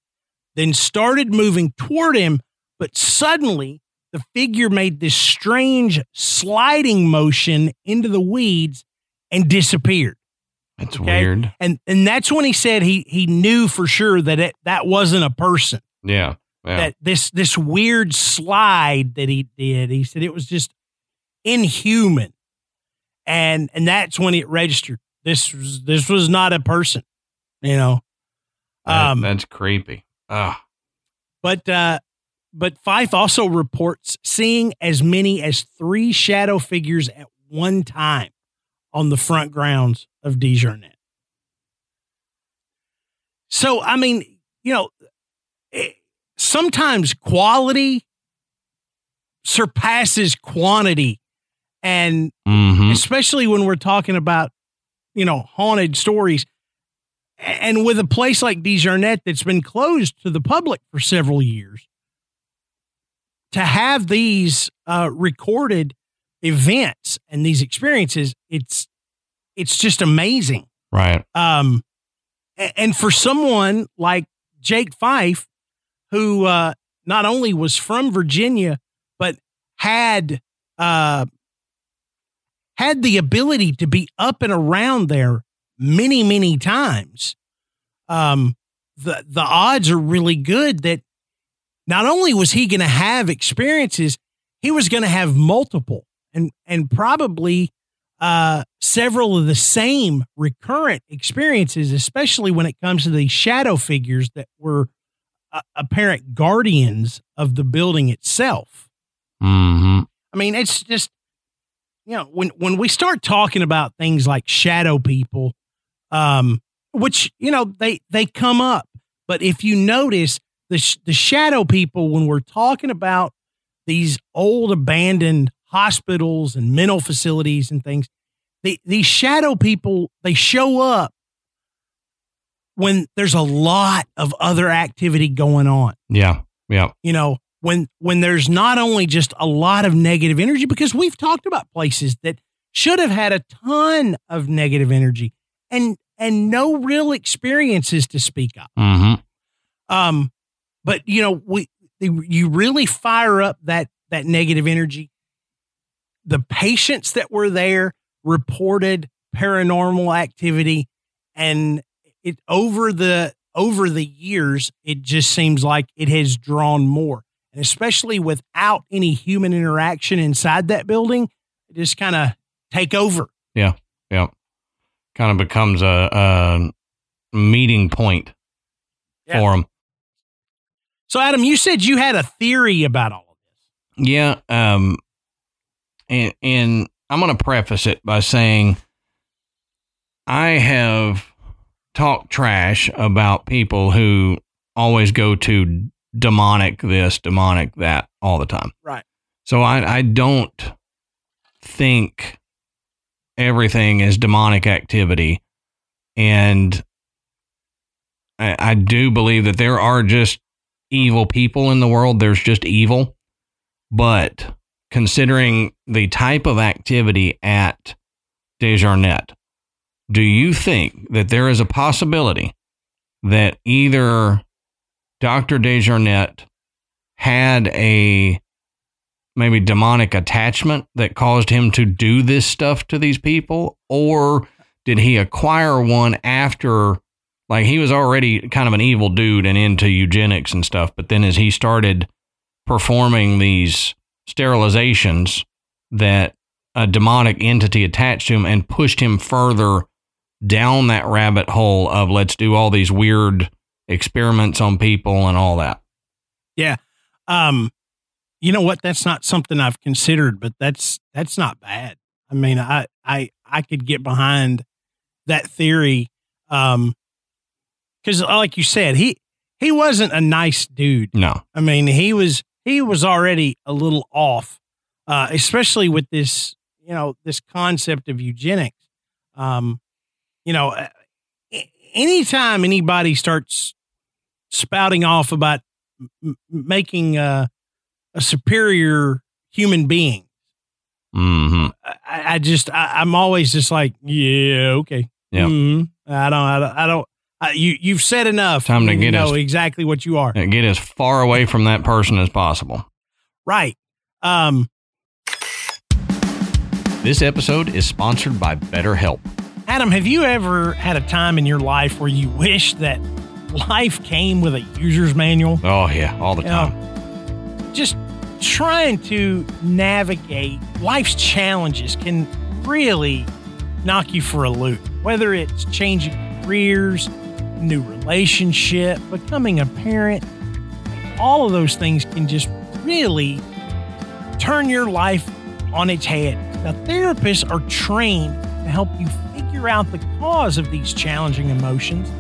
then started moving toward him, but suddenly the figure made this strange sliding motion into the weeds and disappeared. That's Okay. weird. And and that's when he said he he knew for sure that it that wasn't a person Yeah. Yeah. that this this weird slide that he did he said it was just inhuman and and that's when it registered this was this was not a person you know That- um that's creepy. Ah. but uh but Fife also reports seeing as many as three shadow figures at one time on the front grounds of DeJarnette. So, I mean, you know, sometimes quality surpasses quantity. And Mm-hmm. especially when we're talking about, you know, haunted stories. And with a place like DeJarnette that's been closed to the public for several years, to have these uh, recorded events and these experiences, it's it's just amazing. Right. Um, and for someone like Jake Fife, who uh, not only was from Virginia but had uh, had the ability to be up and around there many, many times, um, the the odds are really good that not only was he going to have experiences, he was going to have multiple and and probably uh, several of the same recurrent experiences, especially when it comes to these shadow figures that were apparent guardians of the building itself. Mm-hmm. I mean, it's just you know when when we start talking about things like shadow people, um, which you know they they come up, but if you notice the sh- the shadow people when we're talking about these old abandoned hospitals and mental facilities and things, the these shadow people they show up when there's a lot of other activity going on Yeah. Yeah. you know when when there's not only just a lot of negative energy because we've talked about places that should have had a ton of negative energy and and no real experiences to speak of Mm-hmm. um but you know we you really fire up that that negative energy the patients that were there reported paranormal activity and it over the over the years it just seems like it has drawn more and especially without any human interaction inside that building it just kind of take over. Yeah. Yeah. Kind of becomes a, a meeting point Yeah. for them. So, Adam, you said you had a theory about all of this. Yeah. Um, and, and I'm going to preface it by saying I have talked trash about people who always go to demonic this, demonic that all the time. Right. So I, I don't think everything is demonic activity. And I, I do believe that there are just evil people in the world. There's just evil. But considering the type of activity at DeJarnette, do you think that there is a possibility that either Dr. DeJarnette had a maybe demonic attachment that caused him to do this stuff to these people? Or did he acquire one after, like, he was already kind of an evil dude and into eugenics and stuff, but then as he started performing these sterilizations, that a demonic entity attached to him and pushed him further down that rabbit hole of let's do all these weird experiments on people and all that. Yeah. Um, you know what? That's not something I've considered, but that's that's not bad. I mean, I I I could get behind that theory. Um, because like you said, he he wasn't a nice dude. No. I mean, he was he was already a little off, uh, especially with this you know this concept of eugenics. Um, you know, anytime anybody starts spouting off about m- making uh, a superior human being, hmm I, I just I, I'm always just like, yeah, okay, Yeah. Mhm. I don't, I don't, I don't. I, you you've said enough. Time to You get know us- exactly what you are. Get as far away from that person as possible. Right. Um. This episode is sponsored by BetterHelp. Adam, have you ever had a time in your life where you wish that life came with a user's manual? Oh, yeah, all the You know, time. just trying to navigate life's challenges can really knock you for a loop. Whether it's changing careers, new relationship, becoming a parent, all of those things can just really turn your life on its head. Now, therapists are trained to help you figure out the cause of these challenging emotions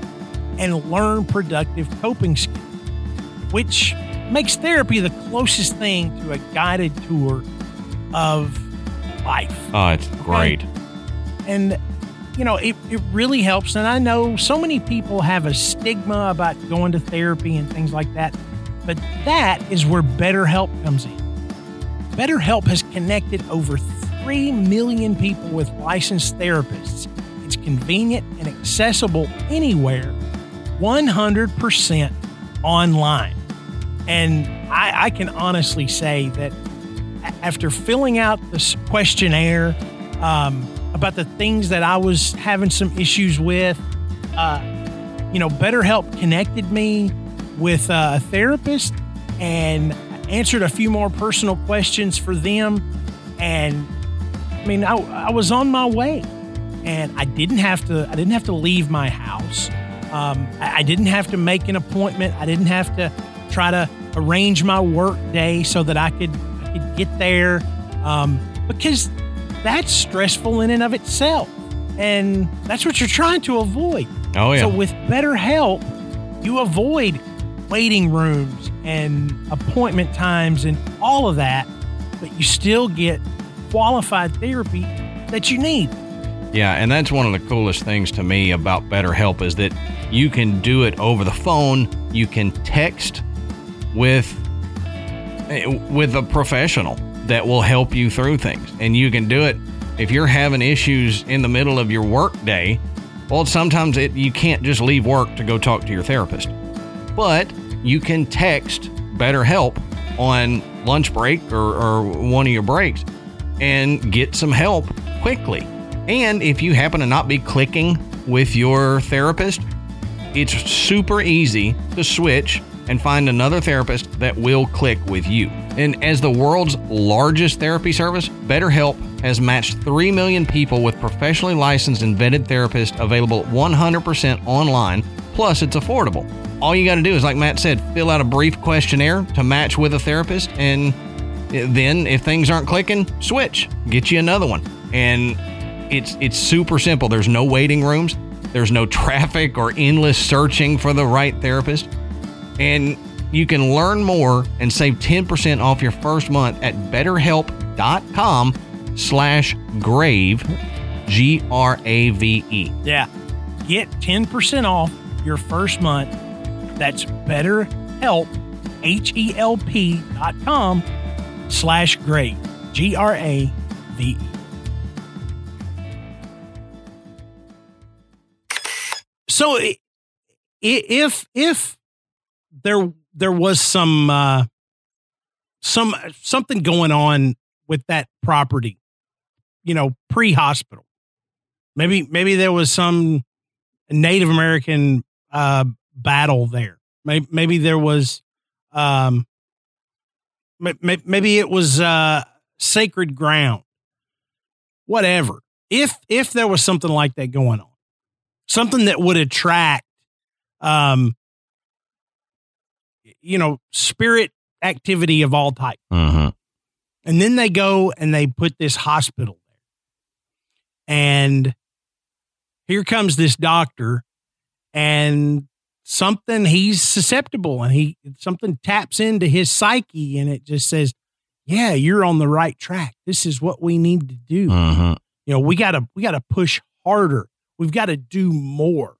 and learn productive coping skills, which makes therapy the closest thing to a guided tour of life. Oh, it's great. And, you know, it, it really helps. And I know so many people have a stigma about going to therapy and things like that, but that is where BetterHelp comes in. BetterHelp has connected over 3 million people with licensed therapists. Convenient and accessible anywhere, 100% online. And I, I can honestly say that after filling out this questionnaire um, about the things that I was having some issues with, uh, you know, BetterHelp connected me with uh, a therapist and answered a few more personal questions for them. And I mean, I, I was on my way, and I didn't have to. I didn't have to leave my house. Um, I, I didn't have to make an appointment. I didn't have to try to arrange my work day so that I could I could get there, um, because that's stressful in and of itself, and that's what you're trying to avoid. Oh, yeah. So with BetterHelp, you avoid waiting rooms and appointment times and all of that, but you still get qualified therapy that you need. Yeah, and that's one of the coolest things to me about BetterHelp is that you can do it over the phone. You can text with eh, with a professional that will help you through things, and you can do it if you're having issues in the middle of your work day. Well, sometimes it, you can't just leave work to go talk to your therapist, but you can text BetterHelp on lunch break or, or one of your breaks and get some help quickly. And if you happen to not be clicking with your therapist, it's super easy to switch and find another therapist that will click with you. And as the world's largest therapy service, BetterHelp has matched 3 million people with professionally licensed and vetted therapists available 100% online, plus it's affordable. All you got to do is, like Matt said, fill out a brief questionnaire to match with a therapist, and then if things aren't clicking, switch, get you another one. And it's it's super simple. There's no waiting rooms, there's no traffic or endless searching for the right therapist. And you can learn more and save 10% off your first month at betterhelp.com slash grave, G R A V E. Yeah. Get 10% off your first month. That's betterhelp, H-E-L-P dot com slash grave, G So if if there there was some uh, some something going on with that property, you know, pre hospital, maybe maybe there was some Native American uh, battle there. Maybe maybe there was um, may- may- maybe it was uh, sacred ground. Whatever. If if there was something like that going on, something that would attract um you know spirit activity of all types Mm-hmm. and then they go and they put this hospital there. And here comes this doctor and something he's susceptible and he something taps into his psyche and it just says yeah you're on the right track. This is what we need to do. Mm-hmm. you know we gotta we gotta push harder we've got to do more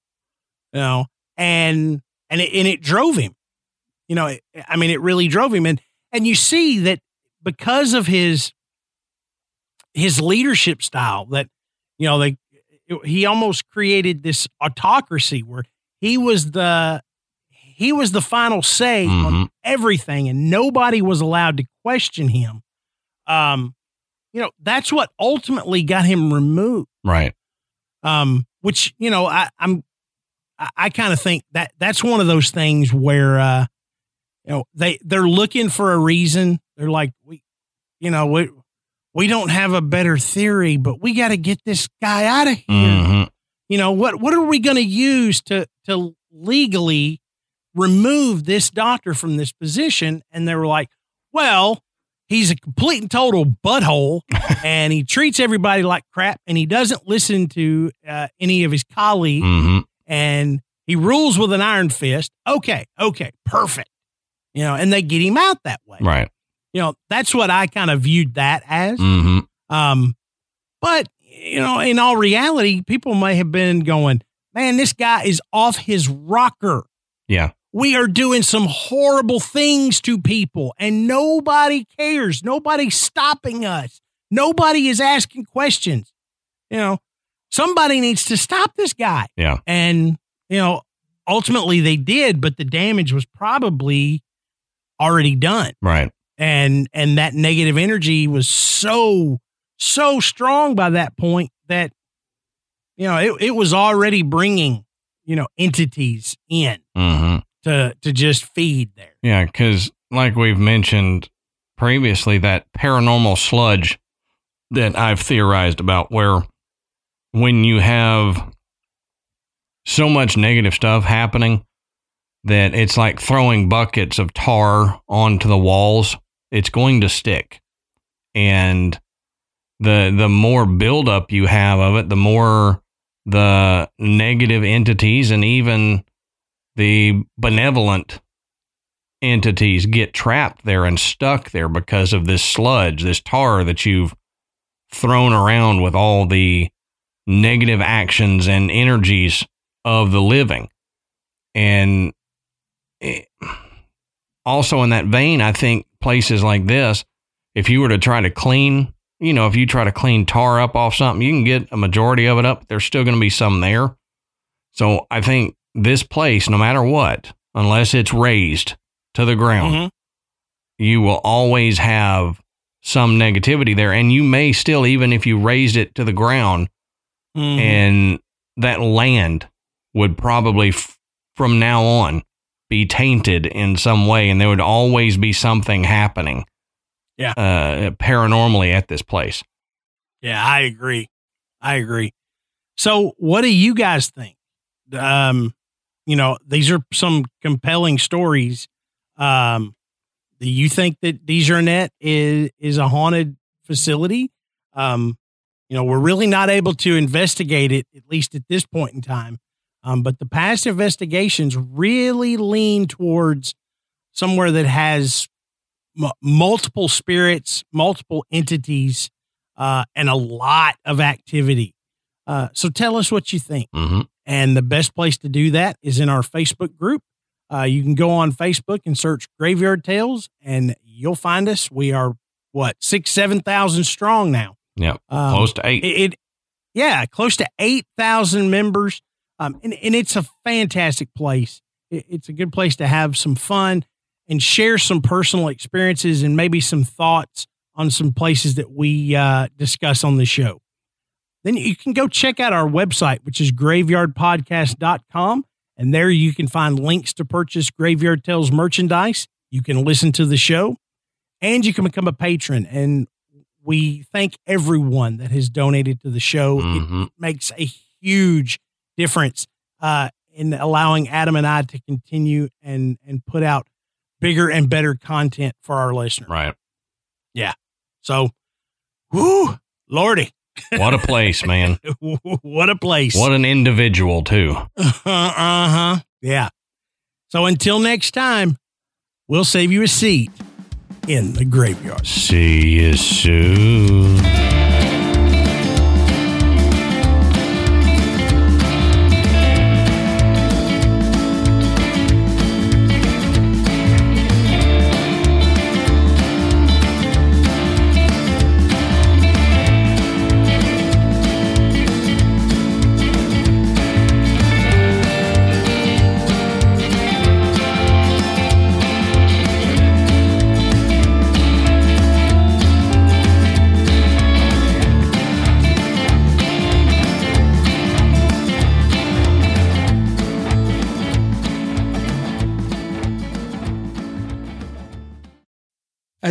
you know and and it, and it drove him you know it, i mean it really drove him and and you see that because of his his leadership style that you know they he almost created this autocracy where he was the he was the final say on Mhm. everything and nobody was allowed to question him um you know that's what ultimately got him removed Right. Um which you know i i'm i, I kind of think that that's one of those things where uh you know they they're looking for a reason. They're like we you know we we don't have a better theory but we got to get this guy out of here. Mm-hmm. you know what what are we going to use to to legally remove this doctor from this position? And they were like well he's a complete and total butthole and he treats everybody like crap and he doesn't listen to uh, any of his colleagues Mm-hmm. and he rules with an iron fist okay okay perfect you know and they get him out that way Right. you know that's what i kind of viewed that as Mm-hmm. um, but you know, in all reality, people may have been going, "Man, this guy is off his rocker. Yeah. We are doing some horrible things to people, and nobody cares. Nobody's stopping us. Nobody is asking questions. You know, somebody needs to stop this guy." Yeah. And you know, ultimately they did, but the damage was probably already done Right. and and that negative energy was so so strong by that point that you know it, it was already bringing you know entities in Mm-hmm. To to just feed there Yeah, because like we've mentioned previously, that paranormal sludge that I've theorized about, where when you have so much negative stuff happening that it's like throwing buckets of tar onto the walls, it's going to stick. And the the more buildup you have of it, the more the negative entities and even the benevolent entities get trapped there and stuck there because of this sludge, this tar that you've thrown around with all the negative actions and energies of the living. And it, also, in that vein, I think places like this, if you were to try to clean, you know, if you try to clean tar up off something, you can get a majority of it up. There's still going to be some there. So I think this place, no matter what, unless it's razed to the ground, Mhm. you will always have some negativity there. And you may still, even if you razed it to the ground Mhm. and that land would probably f- from now on be tainted in some way. And there would always be something happening. Yeah. Uh, paranormally at this place. Yeah, I agree. I agree. So, what do you guys think? Um, you know, these are some compelling stories. Um, do you think that DeJarnette is is a haunted facility? Um, you know, we're really not able to investigate it at least at this point in time. Um, but the past investigations really lean towards somewhere that has m- multiple spirits, multiple entities, uh, and a lot of activity. Uh, so tell us what you think. Mm-hmm. And the best place to do that is in our Facebook group. Uh, you can go on Facebook and search Graveyard Tales, and you'll find us. We are what six, seven thousand strong now. Yep. Um, Close to eight. It, it yeah, close to eight thousand members. Um, and, and it's a fantastic place. It, it's a good place to have some fun and share some personal experiences and maybe some thoughts on some places that we uh, discuss on the show. Then you can go check out our website, which is graveyardpodcast.com. And there you can find links to purchase Graveyard Tales merchandise. You can listen to the show and you can become a patron. And we thank everyone that has donated to the show. Mhm. It makes a huge difference uh, in allowing Adam and I to continue and, and put out bigger and better content for our listeners. Right. Yeah. So, whoo, Lordy, What a place, man. what a place. What an individual, too. uh huh. Yeah. So until next time, we'll save you a seat in the graveyard. See you soon.